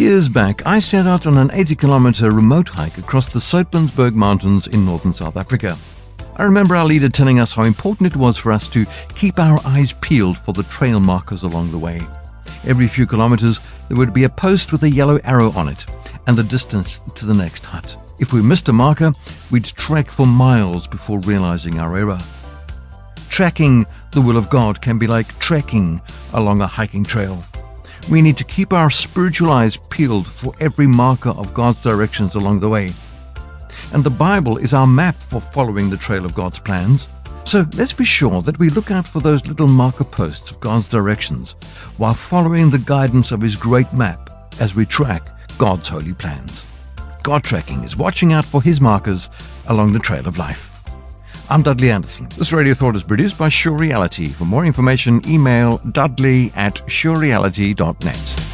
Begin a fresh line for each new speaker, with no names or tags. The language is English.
Years back, I set out on an 80 kilometer remote hike across the Soutpansberg Mountains in northern South Africa. I remember our leader telling us how important it was for us to keep our eyes peeled for the trail markers along the way. Every few kilometers, there would be a post with a yellow arrow on it and the distance to the next hut. If we missed a marker, we'd trek for miles before realizing our error. Tracking the will of God can be like trekking along a hiking trail. We need to keep our spiritual eyes peeled for every marker of God's directions along the way. And the Bible is our map for following the trail of God's plans. So let's be sure that we look out for those little marker posts of God's directions while following the guidance of His great map as we track God's holy plans. God tracking is watching out for His markers along the trail of life. I'm Dudley Anderson. This radio thought is produced by Sure Reality. For more information, email dudley at surereality.net.